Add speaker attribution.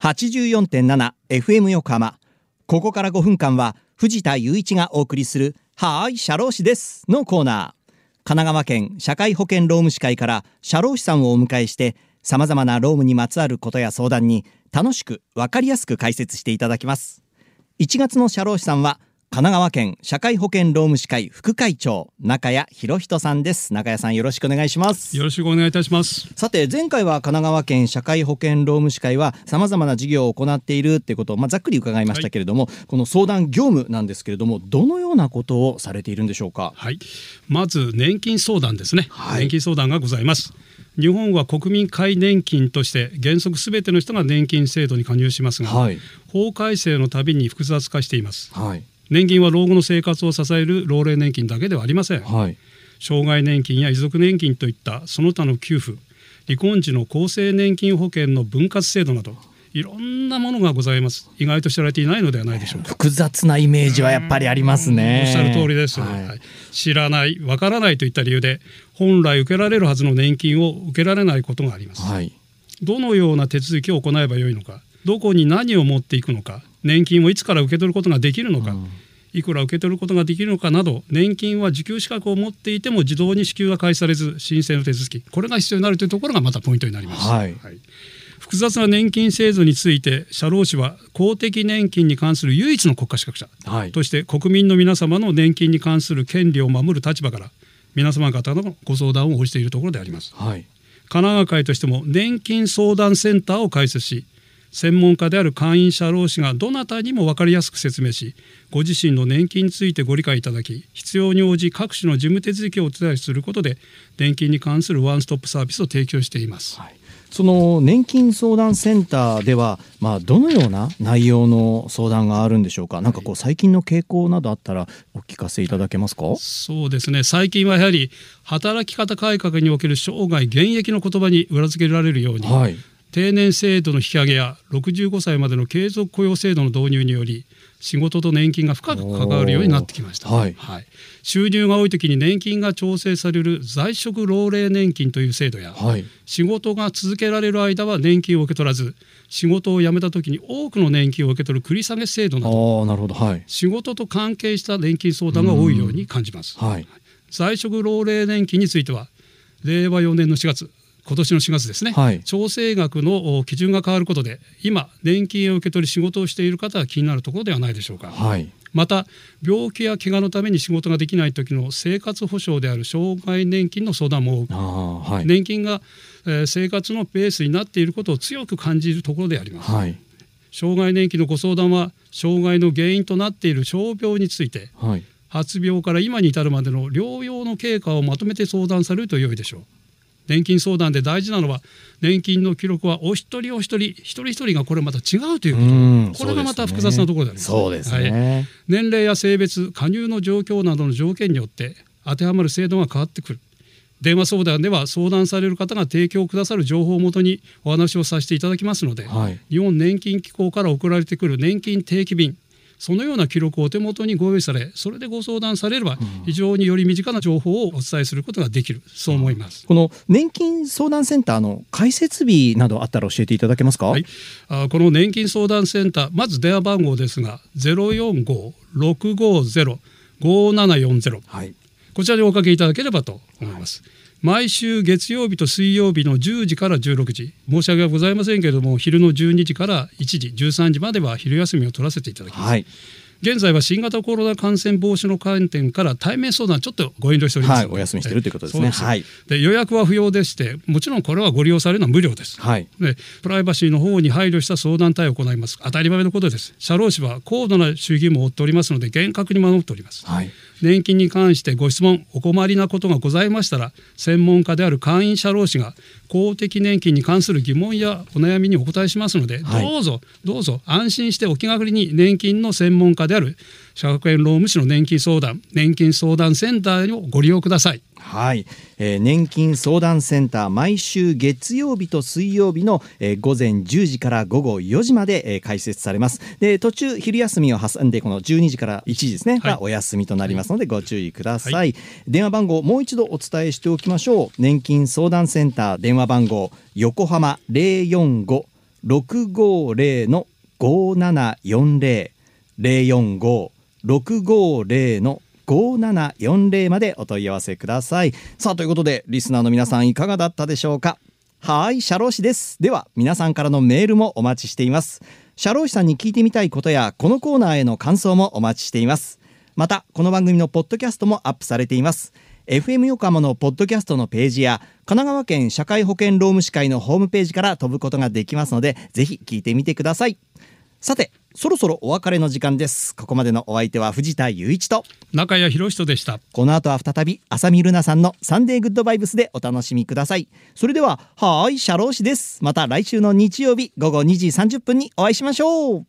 Speaker 1: 84.7FM 横浜。ここから5分間は藤田雄一がお送りするはーい社労士ですのコーナー。神奈川県社会保険労務士会から社労士さんをお迎えしてさまざまな労務にまつわることや相談に楽しくわかりやすく解説していただきます。1月の社労士さんは神奈川県社会保険労務士会副会長中谷博人さんです。中谷さんよろしくお願いします。
Speaker 2: よろしくお願いいたします。
Speaker 1: さて前回は神奈川県社会保険労務士会はさまざまな事業を行っているっていうことを、まあ、ざっくり伺いましたけれども、はい、この相談業務なんですけれどもどのようなことをされているんでしょうか？
Speaker 2: はい。まず年金相談ですね、はい、年金相談がございます。日本は国民皆年金として原則すべての人が年金制度に加入しますが、はい、法改正のたびに複雑化しています、はい年金は老後の生活を支える老齢年金だけではありません、はい、障害年金や遺族年金といったその他の給付離婚時の厚生年金保険の分割制度などいろんなものがございます。意外と知られていないのではないでしょうか。
Speaker 1: 複雑なイメージはやっぱりありますね。
Speaker 2: おっしゃる通りです、はい、知らないわからないといった理由で本来受けられるはずの年金を受けられないことがあります、はい、どのような手続きを行えばよいのかどこに何を持っていくのか年金をいつから受け取ることができるのか、うん。いくら受け取ることができるのかなど年金は受給資格を持っていても自動に支給が開始されず申請の手続きこれが必要になるというところがまたポイントになります。はい、はい。複雑な年金制度について社労士は公的年金に関する唯一の国家資格者、はい、として国民の皆様の年金に関する権利を守る立場から皆様方のご相談を応じているところであります、はい、神奈川会としても年金相談センターを開設し専門家である会員社労士がどなたにも分かりやすく説明しご自身の年金についてご理解いただき必要に応じ各種の事務手続きをお手伝いすることで年金に関するワンストップサービスを提供しています。はい。
Speaker 1: その年金相談センターでは、まあ、どのような内容の相談があるんでしょうか、なんかこう最近の傾向などあったら、お聞かせいただけますか？
Speaker 2: そうですね、最近はやはり、働き方改革における生涯現役の言葉に裏付けられるように、はい、定年制度の引き上げや65歳までの継続雇用制度の導入により仕事と年金が深く関わるようになってきました、はい、はい、収入が多い時に年金が調整される在職老齢年金という制度や、はい、仕事が続けられる間は年金を受け取らず仕事を辞めた時に多くの年金を受け取る繰り下げ制度などなるほど、はい、仕事と関係した年金相談が多いように感じます、はい、在職老齢年金については令和4年の4月今年の4月ですね、はい、調整額の基準が変わることで今年金を受け取り仕事をしている方は気になるところではないでしょうか、はい、また病気や怪我のために仕事ができない時の生活保障である障害年金の相談も多く、はい、年金が、えー、生活のベースになっていることを強く感じるところであります、障害年金のご相談は障害の原因となっている傷病について、発病から今に至るまでの療養の経過をまとめて相談されると良いでしょう年金相談で大事なのは年金の記録はお一人お一人一人一人がこれまた違うということ。これがまた複雑なところであります、
Speaker 1: そうですね、はい、
Speaker 2: 年齢や性別加入の状況などの条件によって当てはまる制度が変わってくる。電話相談では相談される方が提供くださる情報をもとにお話をさせていただきますので、はい、日本年金機構から送られてくる年金定期便そのような記録をお手元にご用意されそれでご相談されれば非常により身近な情報をお伝えすることができる。そう思います。
Speaker 1: この年金相談センターの開設日などあったら教えていただけますか、はい、
Speaker 2: あこの年金相談センターまず電話番号ですが045-650-5740、はい、こちらにおかけいただければと思います。はい毎週月曜日と水曜日の10時から16時申し訳ございませんけれども昼の12時から1時13時までは昼休みを取らせていただきます。はい現在は新型コロナ感染防止の観点から対面相談ちょっとご遠慮しております、はい、
Speaker 1: お休みしているということですね。
Speaker 2: はい、で予約は不要でしてもちろんこれはご利用されるのは無料です。はい、でプライバシーの方に配慮した相談対応を行います当たり前のことです。社労士は高度な守秘義務を負っておりますので厳格に守っております。はい年金に関してご質問お困りなことがございましたら専門家である会員社労士が公的年金に関する疑問やお悩みにお答えしますので、はい、どうぞどうぞ安心してお気軽に年金の専門家である社会保険労務士の年金相談年金相談センターをご利用ください。
Speaker 1: はい、えー、年金相談センター毎週月曜日と水曜日の、えー、午前10時から午後4時まで、えー、開設されます。で途中昼休みを挟んでこの12時から1時ですね、はい、がお休みとなりますのでご注意ください、はい、電話番号もう一度お伝えしておきましょう。年金相談センター電話番号横浜045 650の5740 045-650の5740までお問い合わせください。さあということでリスナーの皆さんいかがだったでしょうか？はいシャロー氏です。では皆さんからのメールもお待ちしています。シャロー氏さんに聞いてみたいことやこのコーナーへの感想もお待ちしています。またこの番組のポッドキャストもアップされています。FM 横浜のポッドキャストのページや神奈川県社会保険労務士会のホームページから飛ぶことができますのでぜひ聞いてみてください。さてそろそろお別れの時間です。ここまでのお相手は藤田雄一と。
Speaker 2: 中谷博人でした。
Speaker 1: この後は再び浅見ルナさんのサンデーグッドバイブスでお楽しみください。それでははいシャロー氏です。また来週の日曜日午後2時30分にお会いしましょう